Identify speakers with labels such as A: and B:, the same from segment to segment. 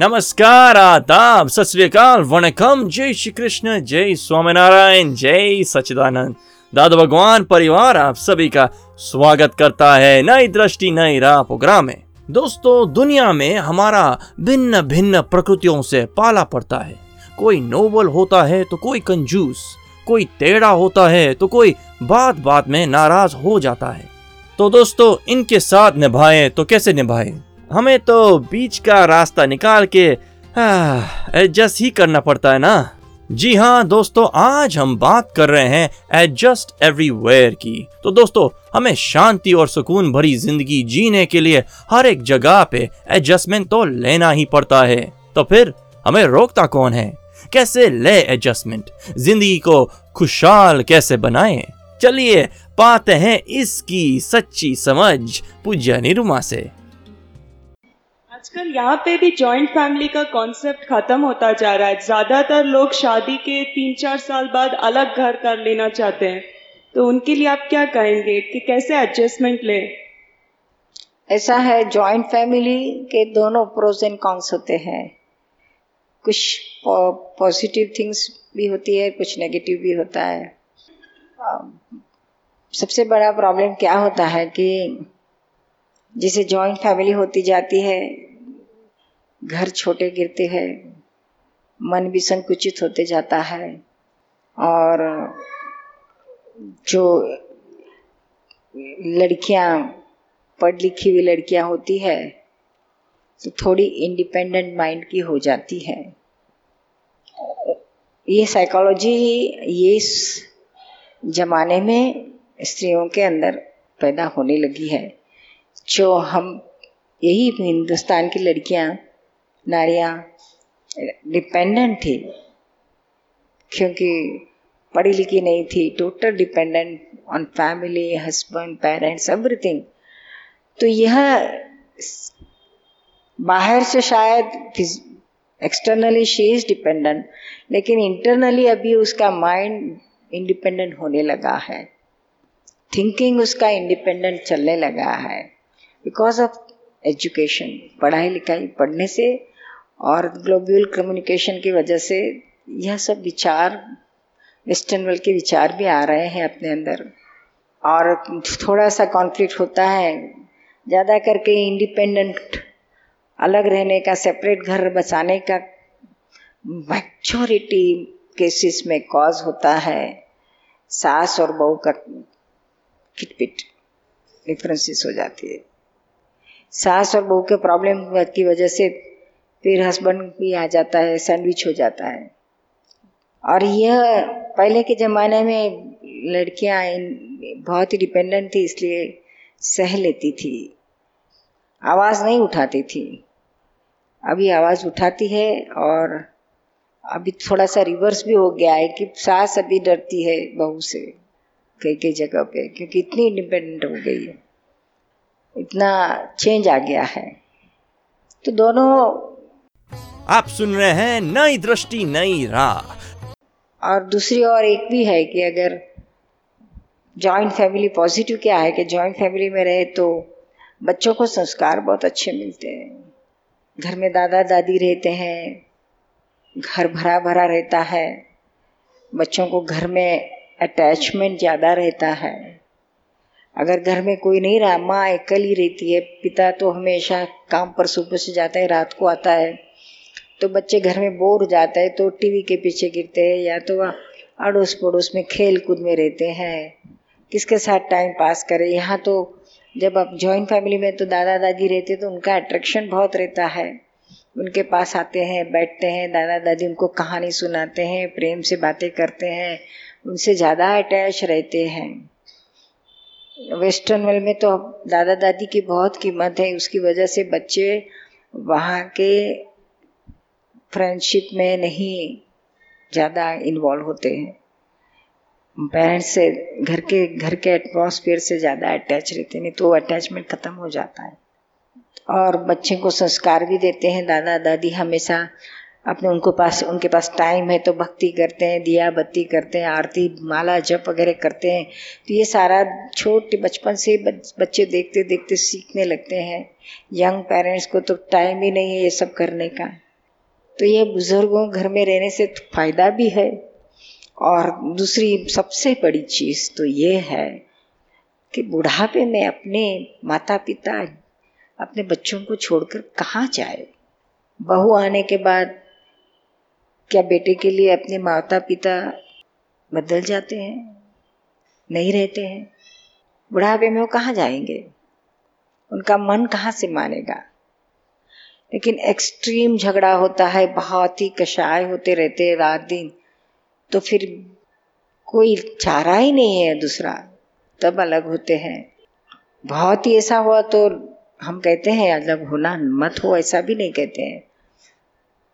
A: नमस्कार, आदाब, सत वणकम, जय श्री कृष्ण, जय स्वामीनारायण, जय सच्चिदानंद। दादा भगवान परिवार, आप सभी का स्वागत करता है नई दृष्टि, नई राह प्रोग्राम में। दोस्तों, दुनिया में हमारा भिन्न भिन्न प्रकृतियों से पाला पड़ता है। कोई नोबल होता है तो कोई कंजूस, कोई टेढ़ा होता है तो कोई बात बात में नाराज़ हो जाता है। तो दोस्तों, इनके साथ निभाएँ तो कैसे निभाएँ? हमें तो बीच का रास्ता निकाल के एडजस्ट ही करना पड़ता है ना? जी हाँ दोस्तों, आज हम बात कर रहे हैं एडजस्ट एवरीवेयर की। तो दोस्तों, हमें शांति और सुकून भरी ज़िंदगी जीने के लिए हर एक जगह पे एडजस्टमेंट तो लेना ही पड़ता है। तो फिर, हमें रोकता कौन है? कैसे ले एडजस्टमेंट ज़िंदगी को खुशहाल कैसे बनाएँ? चलिए, पाते हैं इसकी सच्ची समझ पूज्य निरुमा से।
B: आजकल यहाँ पे भी जॉइंट फैमिली का कॉन्सेप्ट खत्म होता जा रहा है। ज़्यादातर लोग शादी के तीन चार साल बाद अलग घर कर लेना चाहते हैं। तो उनके लिए आप क्या कहेंगे कि कैसे एडजस्टमेंट ले?
C: ऐसा है जॉइंट फैमिली के दोनों प्रोज एंड कॉन्स होते हैं। कुछ पॉजिटिव थिंग्स भी होती है, कुछ नेगेटिव भी होता है। सबसे बड़ा प्रॉब्लम क्या होता है कि जैसे जॉइंट फैमिली होती जाती है घर छोटे गिरते हैं, मन भी संकुचित होते जाता है। और जो लड़कियाँ पढ़ लिखी हुई लड़कियाँ होती है तो थोड़ी इंडिपेंडेंट माइंड की हो जाती है। ये साइकोलॉजी ये इस जमाने में स्त्रियों के अंदर पैदा होने लगी है। जो हम, यही हिंदुस्तान की लड़कियाँ नारियाँ डिपेंडेंट थी, क्योंकि पढ़ी लिखी नहीं थी total dependent on family husband parents everything तो यह बाहर से शायद एक्सटर्नली शी इज़ डिपेंडेंट लेकिन इंटरनली अभी उसका माइंड इंडिपेंडेंट होने लगा है। थिंकिंग उसका इंडिपेंडेंट चलने लगा है। बिकॉज़ ऑफ़ एजुकेशन पढ़ाई लिखाई पढ़ने से और ग्लोबल कम्युनिकेशन की वजह से यह सब विचार, वेस्टर्न वर्ल्ड के विचार भी आ रहे हैं अपने अंदर। और थोड़ा सा कॉन्फ्लिक्ट होता है। ज़्यादा करके इंडिपेंडेंट अलग रहने का सेपरेट घर बचाने का मैच्योरिटी केसेस में कॉज होता है। सास और बहू का किटपिट डिफरेंसेस हो जाती है। सास और बहू के प्रॉब्लम की वजह से फिर हस्बैंड भी आ जाता है सैंडविच हो जाता है। और यह पहले के ज़माने में लड़कियाँ बहुत ही डिपेंडेंट थी, इसलिए सह लेती थी। आवाज़ नहीं उठाती थी। अभी आवाज़ उठाती है और अभी थोड़ा सा रिवर्स भी हो गया है कि सास अभी डरती है बहू से, कई कई जगह पे, क्योंकि इतनी इंडिपेंडेंट हो गई है। इतना चेंज आ गया है। तो दोनों
A: आप सुन रहे हैं नई दृष्टि, नई राह।
C: और दूसरी और एक भी है कि अगर जॉइंट फैमिली पॉजिटिव क्या है कि जॉइंट फैमिली में रहे तो बच्चों को संस्कार बहुत अच्छे मिलते हैं। घर में दादा दादी रहते हैं, घर भरा भरा रहता है, बच्चों को घर में अटैचमेंट ज़्यादा रहता है। अगर घर में कोई नहीं रहा, माँ एकल ही रहती है, पिता तो हमेशा काम पर सुबह से जाता है, रात को आता है। तो बच्चे घर में बोर हो जाते हैं तो टीवी के पीछे गिरते हैं, या तो वह अड़ोस पड़ोस में खेल कूद में रहते हैं। किसके साथ टाइम पास करें? यहाँ तो जब आप जॉइंट फैमिली में तो दादा दादी रहते तो उनका अट्रैक्शन बहुत रहता है। उनके पास आते हैं, बैठते हैं दादा दादी उनको कहानी सुनाते हैं, प्रेम से बातें करते हैं, उनसे ज़्यादा अटैच रहते हैं। वेस्टर्न वर्ल्ड में तो दादा दादी की बहुत कीमत है, उसकी वजह से बच्चे वहाँ के फ्रेंडशिप में नहीं ज़्यादा इन्वॉल्व होते हैं। पेरेंट्स से, घर के घर के एटमॉस्फेयर से ज़्यादा अटैच रहते नहीं तो अटैचमेंट ख़त्म हो जाता है। और बच्चे को संस्कार भी देते हैं, दादा, दादी हमेशा अपने, उनको पास, उनके पास टाइम है तो भक्ति करते हैं दिया बत्ती करते हैं, आरती, माला जप वगैरह करते हैं। तो ये सारा छोटे बचपन से बच्चे देखते देखते सीखने लगते हैं। यंग पेरेंट्स को तो टाइम ही नहीं है ये सब करने का। तो ये बुज़ुर्गों घर में रहने से फ़ायदा भी है। और दूसरी सबसे बड़ी चीज़ तो ये है कि बुढ़ापे में अपने माता पिता अपने बच्चों को छोड़कर कहाँ जाए? बहू आने के बाद क्या बेटे के लिए अपने माता पिता बदल जाते हैं? नहीं रहते हैं? बुढ़ापे में वो कहाँ जाएँगे? उनका मन कहाँ से मानेगा? लेकिन एक्सट्रीम झगड़ा होता है, बहुत ही कषाय होते रहते हैं रात दिन। तो फिर कोई चारा ही नहीं है दूसरा, तब अलग होते हैं। बहुत ही ऐसा हुआ तो हम कहते हैं, अलग होना मत हो, ऐसा भी नहीं कहते हैं।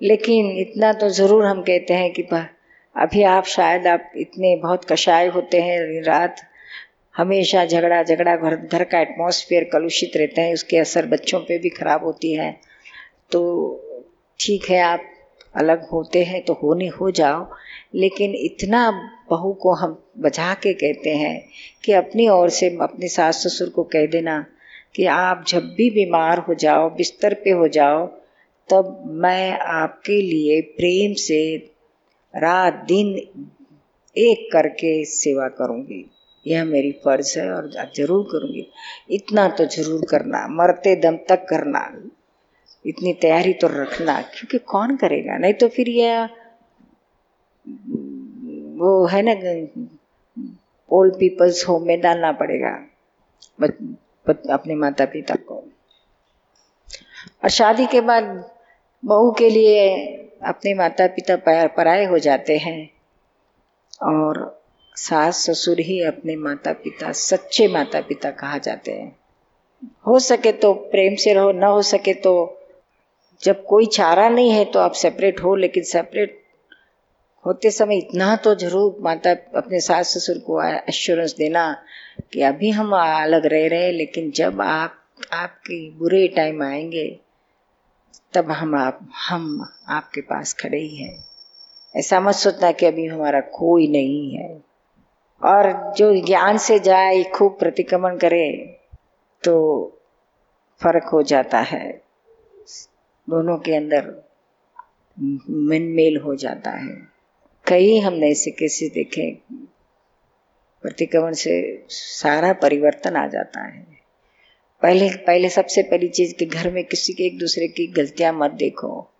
C: लेकिन इतना तो ज़रूर हम कहते हैं कि अभी आप शायद आप इतने बहुत कषाय होते हैं, रात हमेशा झगड़ा झगड़ा घर घर का एटमॉस्फेयर कलुषित रहता है, उसके असर बच्चों पे भी खराब होती है। तो ठीक है, आप अलग होते हैं तो होने हो जाओ। लेकिन इतना बहू को हम बजा के कहते हैं कि अपनी ओर से, अपने सास ससुर को कह देना कि आप जब भी बीमार हो जाओ, बिस्तर पे हो जाओ, तब मैं आपके लिए प्रेम से रात दिन एक करके सेवा करूँगी। यह मेरी फ़र्ज़ है और ज़रूर करूँगी। इतना तो ज़रूर करना, मरते दम तक करना। इतनी तैयारी तो रखना, क्योंकि कौन करेगा? नहीं तो फिर यह वो है ना, ओल्ड पीपल्स होम में डालना पड़ेगा अपने माता पिता को। और शादी के बाद बहू के लिए अपने माता पिता पराए हो जाते हैं, और सास ससुर ही अपने माता पिता सच्चे माता पिता कहा जाते हैं। हो सके तो प्रेम से रहो, ना हो सके तो जब कोई चारा नहीं है तो आप सेपरेट हो, लेकिन सेपरेट होते समय इतना तो ज़रूर माता अपने सास ससुर को एश्योरेंस देना कि अभी हम अलग रह रहे हैं, लेकिन जब आप, आपके बुरे टाइम आएँगे, तब हम आप, हम आपके पास खड़े ही हैं। ऐसा मत सोचना कि अभी हमारा कोई नहीं है। और जो ज्ञान से जाए, खूब प्रतिक्रमण करे तो फ़र्क हो जाता है। दोनों के अंदर मन मेल हो जाता है। कई हमने ऐसे केसेस देखे, प्रतिक्रमण से सारा परिवर्तन आ जाता है। पहले पहले सबसे पहली चीज़ कि घर में किसी के एक दूसरे की गलतियाँ मत देखो।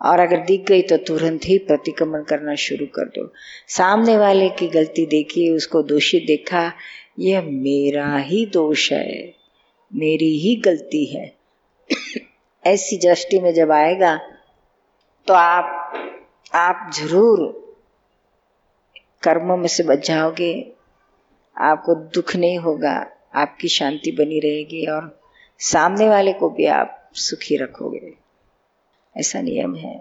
C: और अगर दिख गई तो तुरंत ही प्रतिक्रमण करना शुरू कर दो। सामने वाले की गलती देखी उसको दोषी देखा, यह मेरा ही दोष है, मेरी ही गलती है। ऐसी दृष्टि में जब आएगा तो आप आप ज़रूर कर्मों में से बच जाओगे। आपको दुख नहीं होगा, आपकी शांति बनी रहेगी और सामने वाले को भी आप सुखी रखोगे। ऐसा नियम है।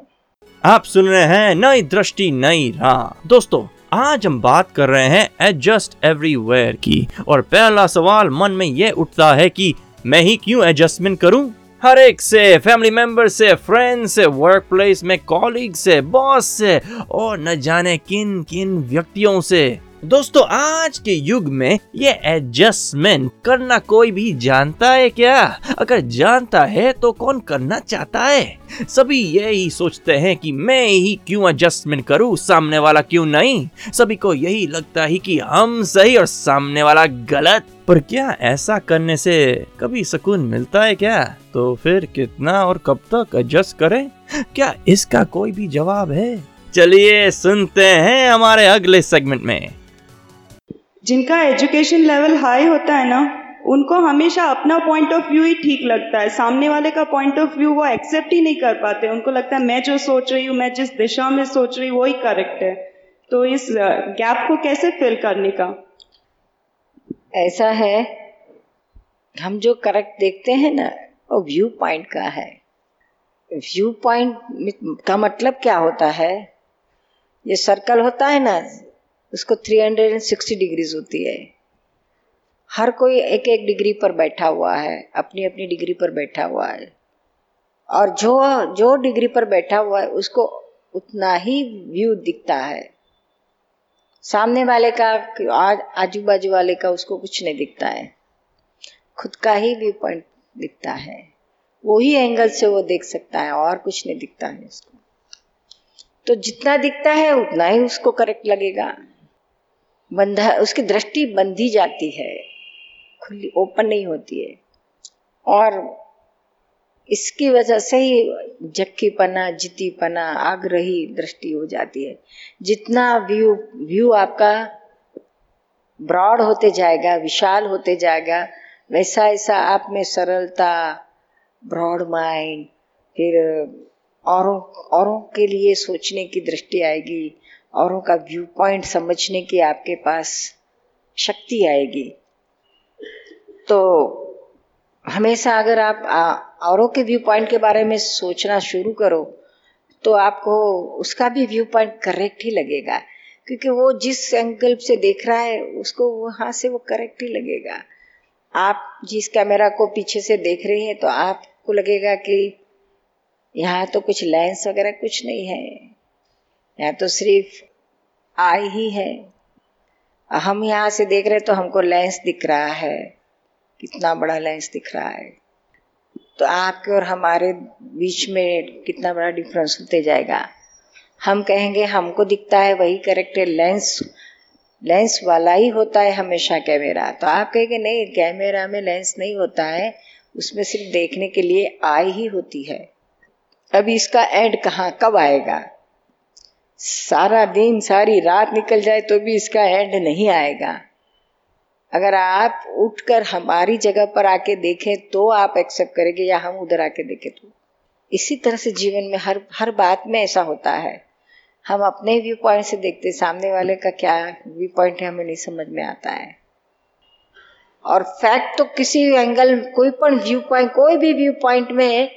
A: आप सुन रहे हैं नई दृष्टि, नई राह। दोस्तों, आज हम बात कर रहे हैं एडजस्ट एवरीवेयर की। और पहला सवाल मन में ये उठता है कि मैं ही क्यों एडजस्टमेंट करूँ? हर एक से फैमिली मेंबर से फ्रेंड से वर्क प्लेस में कॉलीग से बॉस से, और न जाने किन किन व्यक्तियों से। दोस्तों, आज के युग में ये एडजस्टमेंट करना कोई भी जानता है क्या? अगर जानता है तो कौन करना चाहता है? सभी यही सोचते हैं कि मैं ही क्यों एडजस्टमेंट करूँ, सामने वाला क्यों नहीं? सभी को यही लगता है कि हम सही और सामने वाला गलत। पर क्या ऐसा करने से कभी सुकून मिलता है क्या? तो फिर कितना और कब तक एडजस्ट करें? क्या इसका कोई भी जवाब है? चलिए सुनते हैं हमारे अगले सेगमेंट में।
B: जिनका एजुकेशन लेवल हाई होता है ना, उनको हमेशा अपना पॉइंट ऑफ़ व्यू ही ठीक लगता है। सामने वाले का पॉइंट ऑफ़ व्यू वो एक्सेप्ट ही नहीं कर पाते। उनको लगता है, मैं जो सोच रही हूँ, मैं जिस दिशा में सोच रही हूँ, वही करेक्ट है। तो इस गैप को कैसे फिल करने का?
C: ऐसा है, हम जो करेक्ट देखते हैं ना, वो व्यू पॉइंट का है। व्यू पॉइंट का मतलब क्या होता है? ये सर्कल होता है ना उसको 360 डिग्रीज होती है। हर कोई एक एक डिग्री पर बैठा हुआ है, अपनी अपनी डिग्री पर बैठा हुआ है। और जो जो डिग्री पर बैठा हुआ है, उसको उतना ही व्यू दिखता है। सामने वाले का, आज बाजू वाले का उसको कुछ नहीं दिखता है। खुद का ही व्यू पॉइंट दिखता है। वही एंगल से वो देख सकता है, और कुछ नहीं दिखता है उसको। तो जितना दिखता है, उतना ही उसको करेक्ट लगेगा। बंधा, उसकी दृष्टि बंधी जाती है। खुली ओपन नहीं होती है। और इसकी वजह से ही जक्कीपना जितीपना आग्रही दृष्टि हो जाती है। जितना व्यू व्यू आपका ब्रॉड होते जाएगा, विशाल होते जाएगा, वैसा ऐसा आप में सरलता ब्रॉड माइंड फिर औरों औरों के लिए सोचने की दृष्टि आएगी। औरों का व्यू पॉइंट समझने की आपके पास शक्ति आएगी। तो हमेशा अगर आप औरों के व्यू पॉइंट के बारे में सोचना शुरू करो तो आपको उसका भी व्यू पॉइंट करेक्ट ही लगेगा। क्योंकि वो जिस एंगल से देख रहा है, उसको वहाँ से वो करेक्ट ही लगेगा। आप जिस कैमरा को पीछे से देख रहे हैं तो आपको लगेगा कि यहाँ तो कुछ लेंस वगैरह कुछ नहीं है। यहाँ तो सिर्फ़ आई ही है। हम यहाँ से देख रहे तो हमको लेंस दिख रहा है। कितना बड़ा लेंस दिख रहा है। तो आपके और हमारे बीच में कितना बड़ा डिफरेंस होते जाएगा। हम कहेंगे, हमको दिखता है वही करेक्ट है लेंस लेंस वाला ही होता है हमेशा कैमरा तो आप कहेंगे, नहीं कैमरा में लेंस नहीं होता है। उसमें सिर्फ़ देखने के लिए आई ही होती है। अभी इसका एंड कहाँ, कब आएगा? सारा दिन, सारी रात निकल जाए तो भी इसका एंड नहीं आएगा। अगर आप उठकर हमारी जगह पर आके देखें तो आप एक्सेप्ट करेंगे, या हम उधर आके देखें तो। इसी तरह से जीवन में हर हर बात में ऐसा होता है। हम अपने व्यू पॉइंट से देखते, सामने वाले का क्या व्यू पॉइंट है हमें नहीं समझ में आता है। और फैक्ट तो किसी एंगल कोई पण व्यू पॉइंट कोई भी व्यू पॉइंट में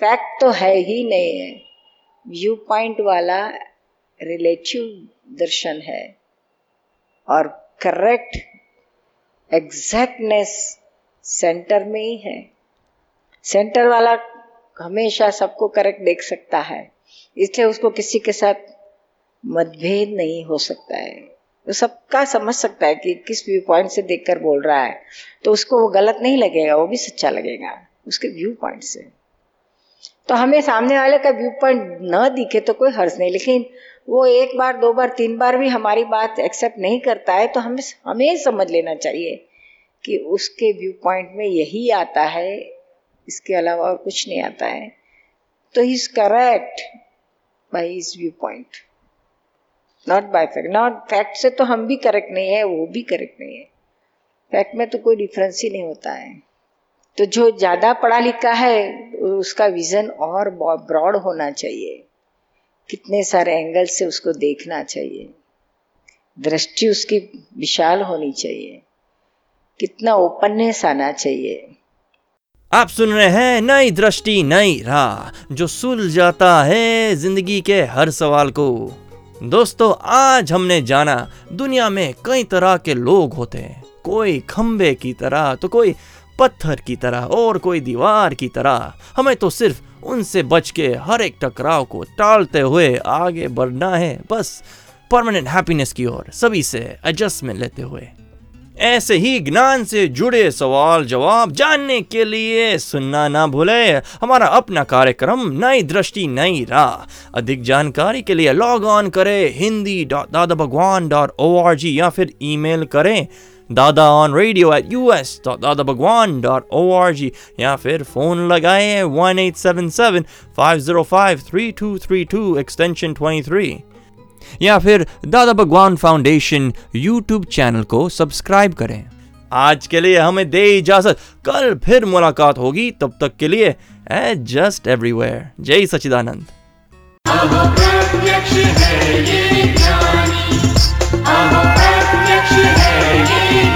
C: फैक्ट तो है ही नहीं है। व्यू पॉइंट वाला रिलेटिव दर्शन है और करेक्ट एग्जैक्टनेस सेंटर में ही है सेंटर वाला हमेशा सबको करेक्ट देख सकता है इसलिए उसको किसी के साथ मतभेद नहीं हो सकता है वो सबका समझ सकता है कि किस व्यू पॉइंट से देखकर बोल रहा है तो उसको वो गलत नहीं लगेगा वो भी सच्चा लगेगा उसके व्यू पॉइंट से तो हमें सामने वाले का व्यू पॉइंट न दिखे तो कोई हर्ज नहीं लेकिन वो एक बार, दो बार, तीन बार भी हमारी बात एक्सेप्ट नहीं करता है तो हमें हमें समझ लेना चाहिए कि उसके व्यू पॉइंट में यही आता है, इसके अलावा और कुछ नहीं आता है। तो he is correct by his view point not by fact not fact से तो हम भी करेक्ट नहीं है, वो भी करेक्ट नहीं है। फैक्ट में तो कोई डिफरेंस ही नहीं होता है। तो जो ज़्यादा पढ़ा लिखा है, उसका विजन और ब्रॉड होना चाहिए। कितने सारे एंगल से उसको देखना चाहिए। दृष्टि उसकी विशाल होनी चाहिए। कितना ओपननेस आना चाहिए।
A: आप सुन रहे हैं नई दृष्टि, नई राह, जो सुल जाता है ज़िंदगी के हर सवाल को। दोस्तों, आज हमने जाना दुनिया में कई तरह के लोग होते हैं। कोई खंबे की तरह तो कोई पत्थर की तरह, और कोई दीवार की तरह। हमें तो सिर्फ़ उनसे बच के हर एक टकराव को टालते हुए आगे बढ़ना है। बस परमानेंट हैप्पीनेस की ओर सभी से एडजस्टमेंट लेते हुए। ऐसे ही ज्ञान से जुड़े सवाल जवाब जानने के लिए सुनना ना भूले। हमारा अपना कार्यक्रम नई दृष्टि, नई राह। अधिक जानकारी के लिए लॉग ऑन करें। Hindi dot Dada Bhagwan dot O R G या फिर ईमेल करें। Dada on radio at U S dot Dada Bhagwan dot O R G या फिर फ़ोन लगाए one eight seven seven five zero five three two three two extension twenty three या फिर Dada Bhagwan foundation YouTube channel को subscribe करें। आज के लिए हमें दे इजाज़त। कल फिर मुलाकात होगी। तब तक के लिए जस्ट एवरीवेयर जय सचिदानंद
D: है ये Hey.